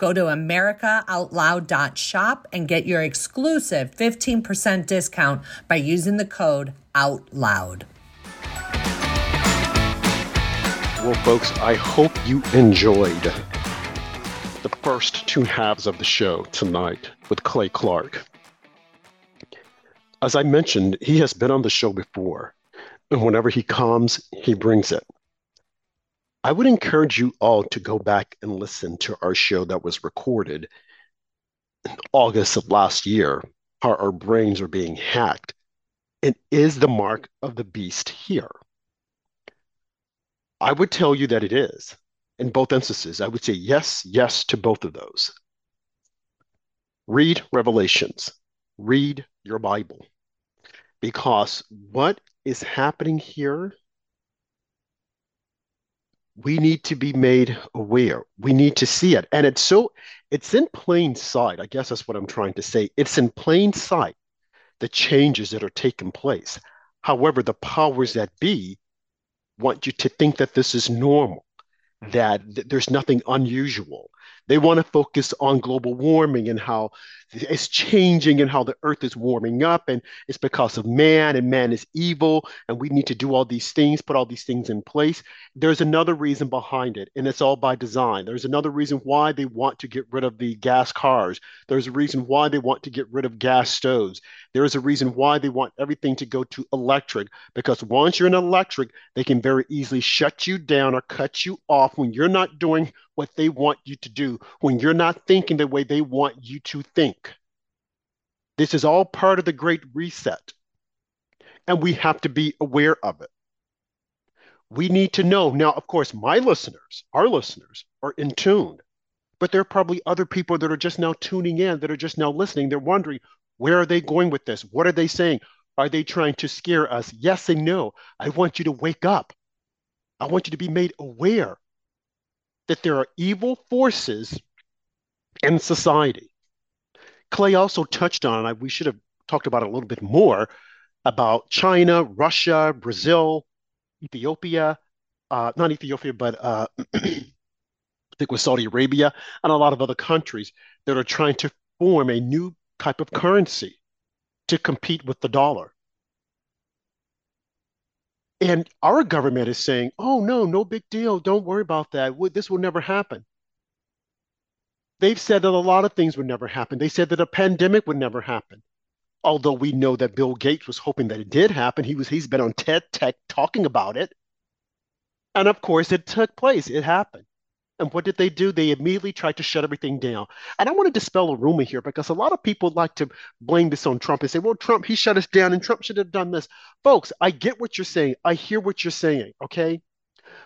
Speaker 10: Go to americaoutloud.shop and get your exclusive 15% discount by using the code OUTLOUD.
Speaker 1: Well, folks, I hope you enjoyed the first two halves of the show tonight with Clay Clark. As I mentioned, he has been on the show before, and whenever he comes, he brings it. I would encourage you all to go back and listen to our show that was recorded in August of last year, how our brains are being hacked. And is the mark of the beast here? I would tell you that it is in both instances. I would say yes, yes to both of those. Read Revelations, read your Bible, because what is happening here we need to be made aware. We need to see it. And it's so, it's in plain sight. I guess that's what I'm trying to say. It's in plain sight, the changes that are taking place. However, the powers that be want you to think that this is normal, mm-hmm. that, that there's nothing unusual. They want to focus on global warming and how it's changing and how the earth is warming up and it's because of man and man is evil and we need to do all these things put all these things in place. There's another reason behind it and it's all by design. There's another reason why they want to get rid of the gas cars. There's a reason why they want to get rid of gas stoves. There's a reason why they want everything to go to electric because once you're in electric they can very easily shut you down or cut you off when you're not doing what they want you to do when you're not thinking the way they want you to think. This is all part of the Great Reset, and we have to be aware of it. We need to know. Now, of course, my listeners, our listeners, are in tune, but there are probably other people that are just now tuning in, that are just now listening. They're wondering, where are they going with this? What are they saying? Are they trying to scare us? Yes and no. I want you to wake up. I want you to be made aware that there are evil forces in society. Clay also touched on, and we should have talked about a little bit more, about China, Russia, Brazil, Ethiopia, uh, not Ethiopia, but uh, I think with Saudi Arabia and a lot of other countries that are trying to form a new type of currency to compete with the dollar. And our government is saying, oh, no, no big deal. Don't worry about that. This will never happen. They've said that a lot of things would never happen. They said that a pandemic would never happen. Although we know that Bill Gates was hoping that it did happen. He was he's been on TED Tech talking about it. And of course it took place. It happened. And what did they do? They immediately tried to shut everything down. And I want to dispel a rumor here because a lot of people like to blame this on Trump and say, well, Trump, he shut us down and Trump should have done this. Folks, I get what you're saying. I hear what you're saying. Okay.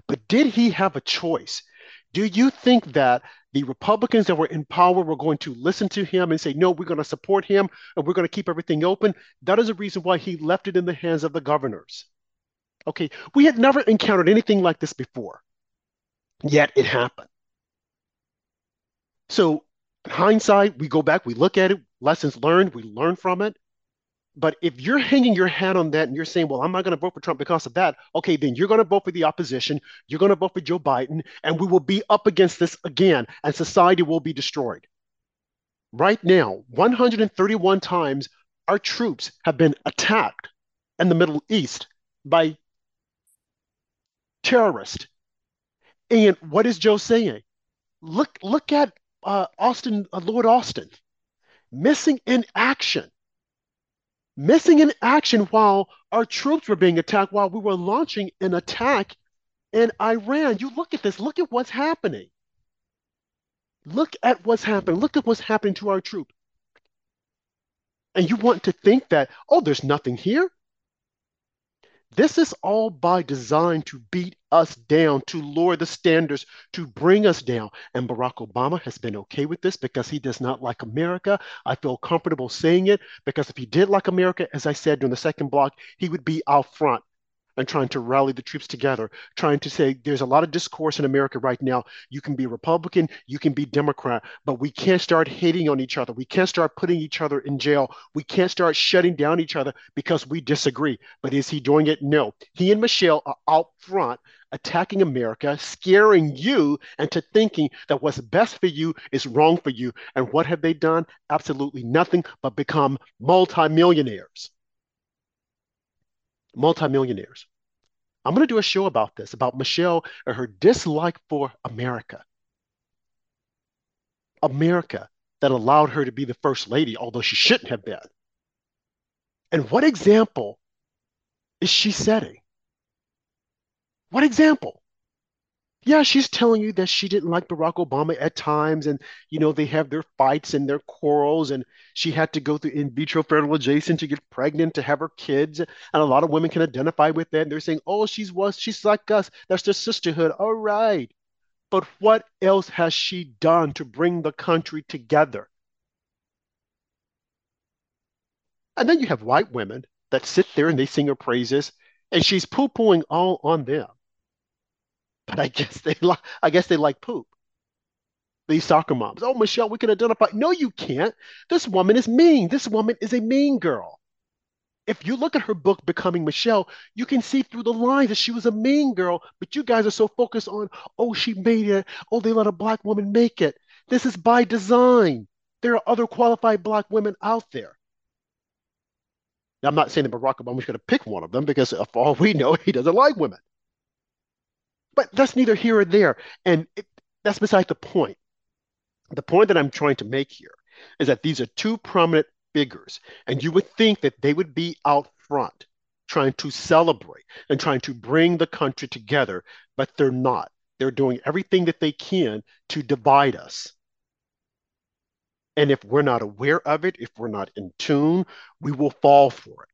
Speaker 1: But did he have a choice? Do you think that the Republicans that were in power were going to listen to him and say, no, we're going to support him and we're going to keep everything open? That is the reason why he left it in the hands of the governors. Okay. We had never encountered anything like this before. Yet it happened. So, hindsight, we go back, we look at it, lessons learned, we learn from it. But if you're hanging your hat on that and you're saying, well, I'm not going to vote for Trump because of that, okay, then you're going to vote for the opposition. You're going to vote for Joe Biden, and we will be up against this again, and society will be destroyed. Right now, 131 times our troops have been attacked in the Middle East by terrorists and what is Joe saying? Look, look at uh, Austin, uh, Lloyd Austin, missing in action, missing in action while our troops were being attacked, while we were launching an attack in Iran. You look at this. Look at what's happening. Look at what's happening. Look at what's happening to our troops. And you want to think that, oh, there's nothing here. This is all by design to beat us down, to lower the standards, to bring us down. And Barack Obama has been okay with this because he does not like America. I feel comfortable saying it because if he did like America, as I said during the second block, he would be out front and trying to rally the troops together, trying to say there's a lot of discourse in America right now. You can be Republican, you can be Democrat, but we can't start hating on each other. We can't start putting each other in jail. We can't start shutting down each other because we disagree. But is he doing it? No. He and Michelle are out front attacking America, scaring you into thinking that what's best for you is wrong for you. And what have they done? Absolutely nothing but become multimillionaires multimillionaires. I'm going to do a show about this, about Michelle and her dislike for America. America that allowed her to be the first lady, although she shouldn't have been. And what example is she setting? What example? Yeah, she's telling you that she didn't like Barack Obama at times, and you know they have their fights and their quarrels, and she had to go through in vitro fertilization to get pregnant to have her kids, and a lot of women can identify with that. And they're saying, "Oh, she's was she's like us. That's their sisterhood." All right, but what else has she done to bring the country together? And then you have white women that sit there and they sing her praises, and she's poo-pooing all on them. But I guess they like I guess they like poop. These soccer moms. Oh, Michelle, we can identify. No, you can't. This woman is mean. This woman is a mean girl. If you look at her book, Becoming Michelle, you can see through the lines that she was a mean girl, but you guys are so focused on, oh, she made it. Oh, they let a black woman make it. This is by design. There are other qualified black women out there. Now, I'm not saying that Barack Obama's going to pick one of them because, for all we know, he doesn't like women. But that's neither here or there. And it, that's beside the point. The point that I'm trying to make here is that these are two prominent figures, and you would think that they would be out front trying to celebrate and trying to bring the country together, but they're not. They're doing everything that they can to divide us. And if we're not aware of it, if we're not in tune, we will fall for it.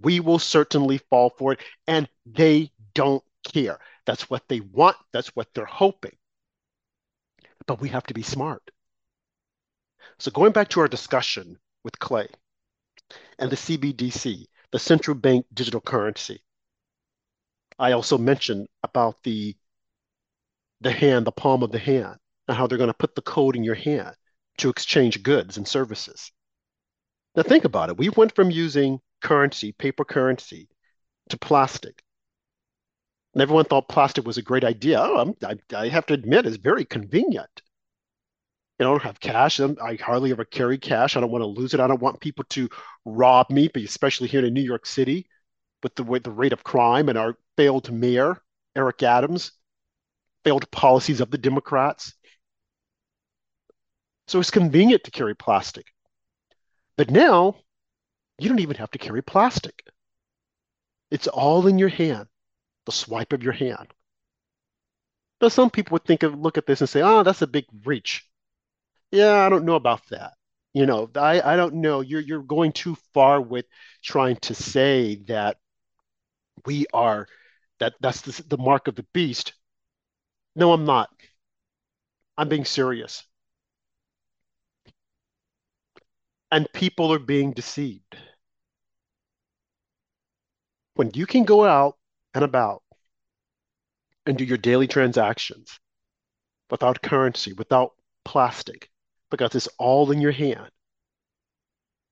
Speaker 1: We will certainly fall for it. And they don't care. That's what they want. That's what they're hoping. But we have to be smart. So, going back to our discussion with Clay and the CBDC, the central bank digital currency, I also mentioned about the the hand, the palm of the hand, and how they're going to put the code in your hand to exchange goods and services. Now think about it. We went from using currency, paper currency, to plastic. And everyone thought plastic was a great idea. Oh, I, I have to admit, it's very convenient. I don't have cash. I hardly ever carry cash. I don't want to lose it. I don't want people to rob me, but especially here in New York City, with the with the rate of crime and our failed mayor Eric Adams, failed policies of the Democrats. So it's convenient to carry plastic. But now you don't even have to carry plastic. It's all in your hand, the swipe of your hand. Now, some people would think of look at this and say, oh, that's a big reach. Yeah, I don't know about that. You know, I, I don't know. You're you're going too far with trying to say that we are that that's the, the mark of the beast. No, I'm not. I'm being serious. and people are being deceived. When you can go out and about and do your daily transactions without currency, without plastic, because it's all in your hand,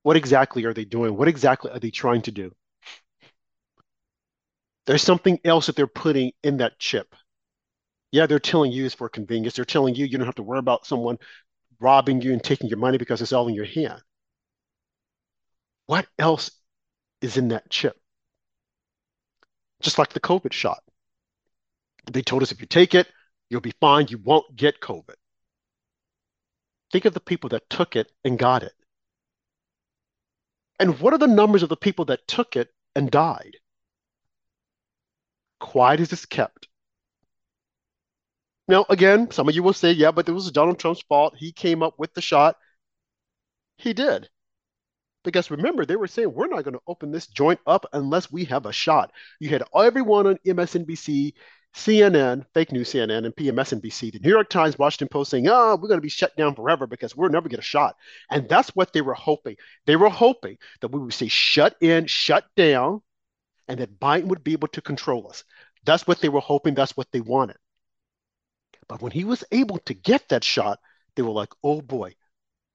Speaker 1: what exactly are they doing? What exactly are they trying to do? There's something else that they're putting in that chip. Yeah, they're telling you it's for convenience. They're telling you you don't have to worry about someone robbing you and taking your money because it's all in your hand. What else is in that chip? Just like the COVID shot. They told us if you take it, you'll be fine. You won't get COVID. Think of the people that took it and got it. And what are the numbers of the people that took it and died? Quiet as it's kept. Now, again, some of you will say, yeah, but it was Donald Trump's fault. He came up with the shot. He did. Because remember, they were saying we're not going to open this joint up unless we have a shot. You had everyone on MSNBC, CNN, fake news CNN, and PMSNBC, the New York Times, Washington Post saying, oh, we're going to be shut down forever because we'll never get a shot. And that's what they were hoping. They were hoping that we would say shut in, shut down, and that Biden would be able to control us. That's what they were hoping. That's what they wanted. But when he was able to get that shot, they were like, oh boy,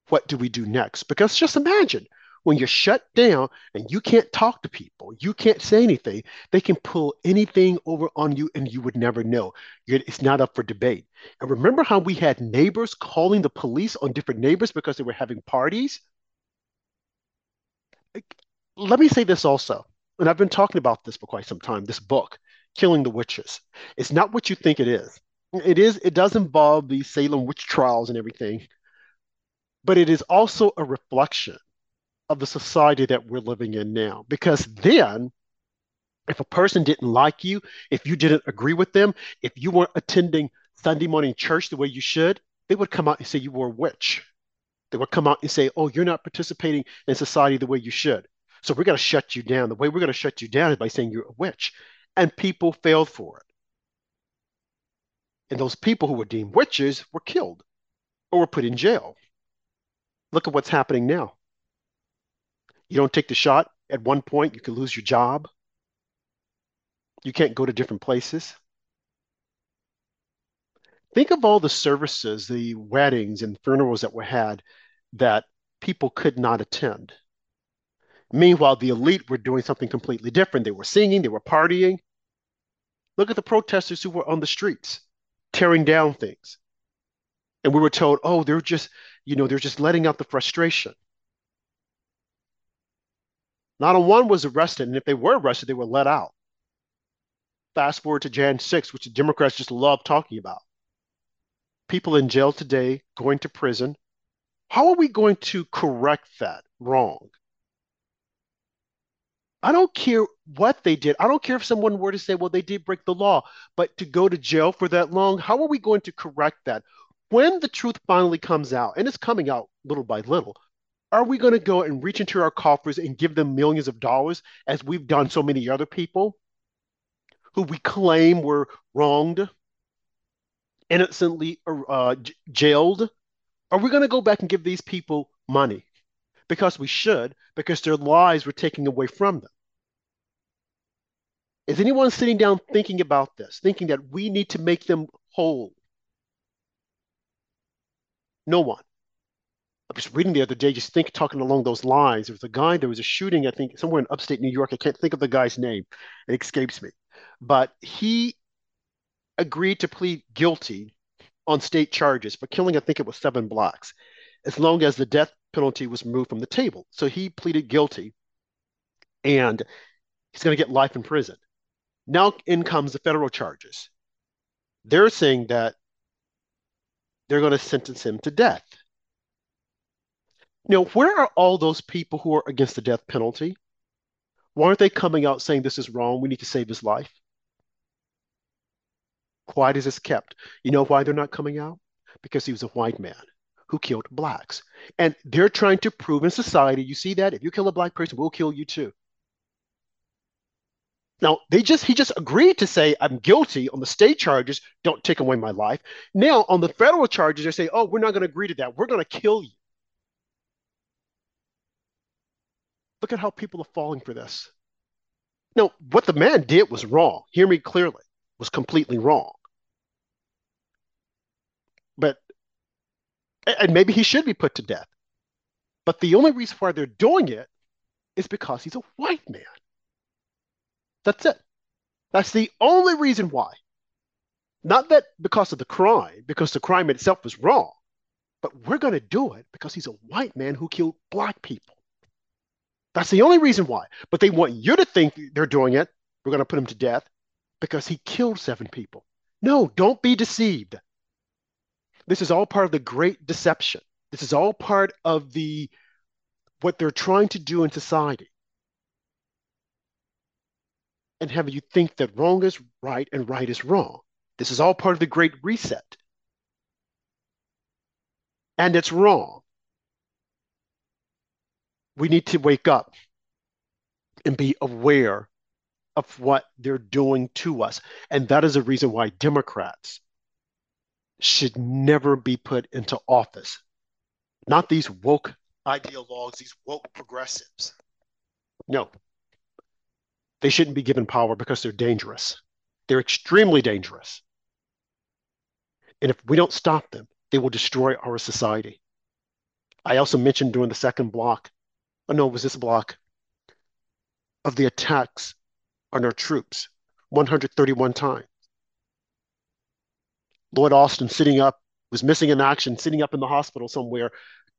Speaker 1: what do we do next? Because just imagine when you're shut down and you can't talk to people, you can't say anything, they can pull anything over on you and you would never know. It's not up for debate. And remember how we had neighbors calling the police on different neighbors because they were having parties? Let me say this also, and I've been talking about this for quite some time this book, Killing the Witches. It's not what you think it is. It is, it does involve the Salem witch trials and everything, but it is also a reflection of the society that we're living in now. Because then, if a person didn't like you, if you didn't agree with them, if you weren't attending Sunday morning church the way you should, they would come out and say you were a witch. They would come out and say, oh, you're not participating in society the way you should. So we're going to shut you down. The way we're going to shut you down is by saying you're a witch. And people failed for it. And those people who were deemed witches were killed or were put in jail. Look at what's happening now. You don't take the shot, at one point, you could lose your job. You can't go to different places. Think of all the services, the weddings and funerals that were had that people could not attend. Meanwhile, the elite were doing something completely different. They were singing, they were partying. Look at the protesters who were on the streets tearing down things. And we were told, oh, they're just, you know, they're just letting out the frustration. Not a one was arrested, and if they were arrested, they were let out. Fast forward to Jan 6, which the Democrats just love talking about. People in jail today, going to prison. How are we going to correct that wrong? I don't care what they did. I don't care if someone were to say, well, they did break the law, but to go to jail for that long, how are we going to correct that? When the truth finally comes out, and it's coming out little by little, are we going to go and reach into our coffers and give them millions of dollars as we've done so many other people who we claim were wronged, innocently uh, jailed? Are we going to go back and give these people money? Because we should, because their lives were taken away from them. Is anyone sitting down thinking about this, thinking that we need to make them whole? No one. I was reading the other day, just think talking along those lines. There was a guy, there was a shooting, I think, somewhere in upstate New York. I can't think of the guy's name. It escapes me. But he agreed to plead guilty on state charges for killing, I think it was seven blacks, as long as the death penalty was removed from the table. So he pleaded guilty and he's going to get life in prison. Now in comes the federal charges. They're saying that they're going to sentence him to death. Now, where are all those people who are against the death penalty? Why aren't they coming out saying this is wrong? We need to save his life. Quiet as it's kept. You know why they're not coming out? Because he was a white man who killed blacks. And they're trying to prove in society, you see that? If you kill a black person, we'll kill you too. Now they just he just agreed to say I'm guilty on the state charges. Don't take away my life. Now on the federal charges, they say, oh, we're not going to agree to that. We're going to kill you. Look at how people are falling for this. Now, what the man did was wrong. Hear me clearly. Was completely wrong. But and maybe he should be put to death. But the only reason why they're doing it is because he's a white man. That's it. That's the only reason why. Not that because of the crime, because the crime itself was wrong, but we're going to do it because he's a white man who killed black people. That's the only reason why. But they want you to think they're doing it. We're going to put him to death because he killed seven people. No, don't be deceived. This is all part of the great deception. This is all part of the what they're trying to do in society and have you think that wrong is right and right is wrong. This is all part of the Great Reset. And it's wrong. We need to wake up and be aware of what they're doing to us. And that is a reason why Democrats should never be put into office. Not these woke ideologues, these woke progressives. No, they shouldn't be given power because they're dangerous. They're extremely dangerous. And if we don't stop them, they will destroy our society. I also mentioned during the second block, oh no, it was this block, of the attacks on our troops 131 times. Lloyd Austin sitting up, was missing in action, sitting up in the hospital somewhere,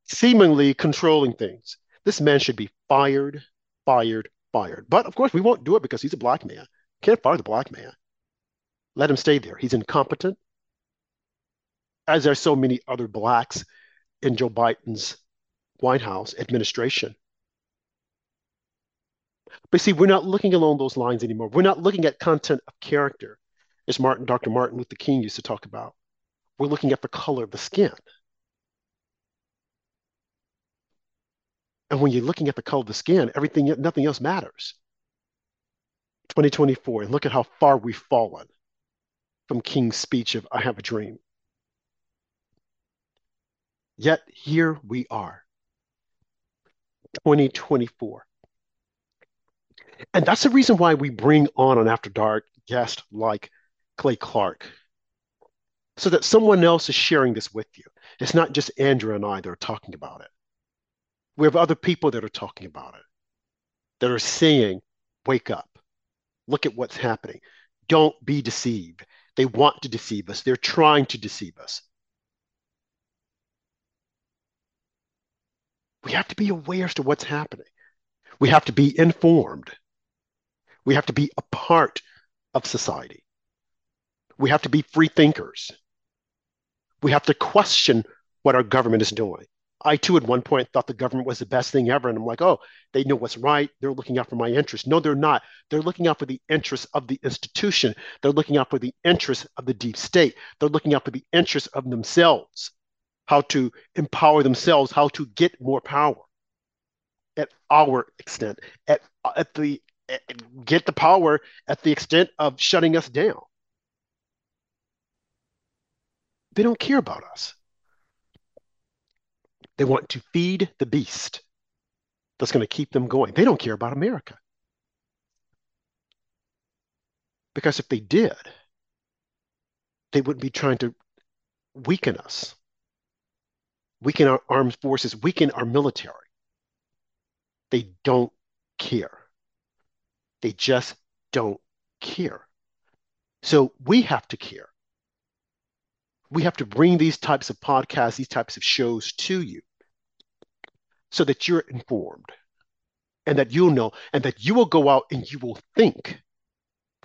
Speaker 1: seemingly controlling things. This man should be fired, fired, fired. But of course, we won't do it because he's a black man. Can't fire the black man. Let him stay there. He's incompetent, as are so many other blacks in Joe Biden's White House administration. But see, we're not looking along those lines anymore. We're not looking at content of character, as Martin, Dr. Martin Luther King used to talk about. We're looking at the color of the skin. And when you're looking at the color of the skin, everything, nothing else matters. 2024, and look at how far we've fallen from King's speech of I have a dream. Yet here we are, 2024. And that's the reason why we bring on an After Dark guest like Clay Clark, so that someone else is sharing this with you. It's not just Andrew and I that are talking about it. We have other people that are talking about it, that are saying, wake up, look at what's happening. Don't be deceived. They want to deceive us, they're trying to deceive us. We have to be aware as to what's happening. We have to be informed. We have to be a part of society. We have to be free thinkers. We have to question what our government is doing. I too, at one point, thought the government was the best thing ever. And I'm like, oh, they know what's right. They're looking out for my interests. No, they're not. They're looking out for the interests of the institution. They're looking out for the interests of the deep state. They're looking out for the interests of themselves, how to empower themselves, how to get more power at our extent, at, at the get the power at the extent of shutting us down. They don't care about us. They want to feed the beast that's going to keep them going. They don't care about America. Because if they did, they wouldn't be trying to weaken us, weaken our armed forces, weaken our military. They don't care. They just don't care. So we have to care. We have to bring these types of podcasts, these types of shows to you so that you're informed and that you'll know and that you will go out and you will think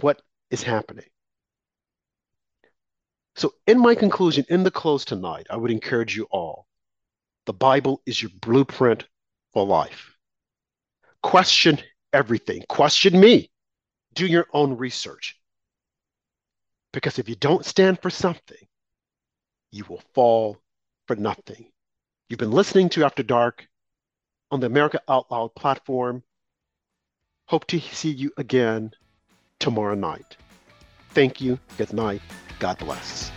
Speaker 1: what is happening. So, in my conclusion, in the close tonight, I would encourage you all the Bible is your blueprint for life. Question everything, question me, do your own research. Because if you don't stand for something, you will fall for nothing. You've been listening to After Dark on the America Out Loud platform. Hope to see you again tomorrow night. Thank you. Good night. God bless.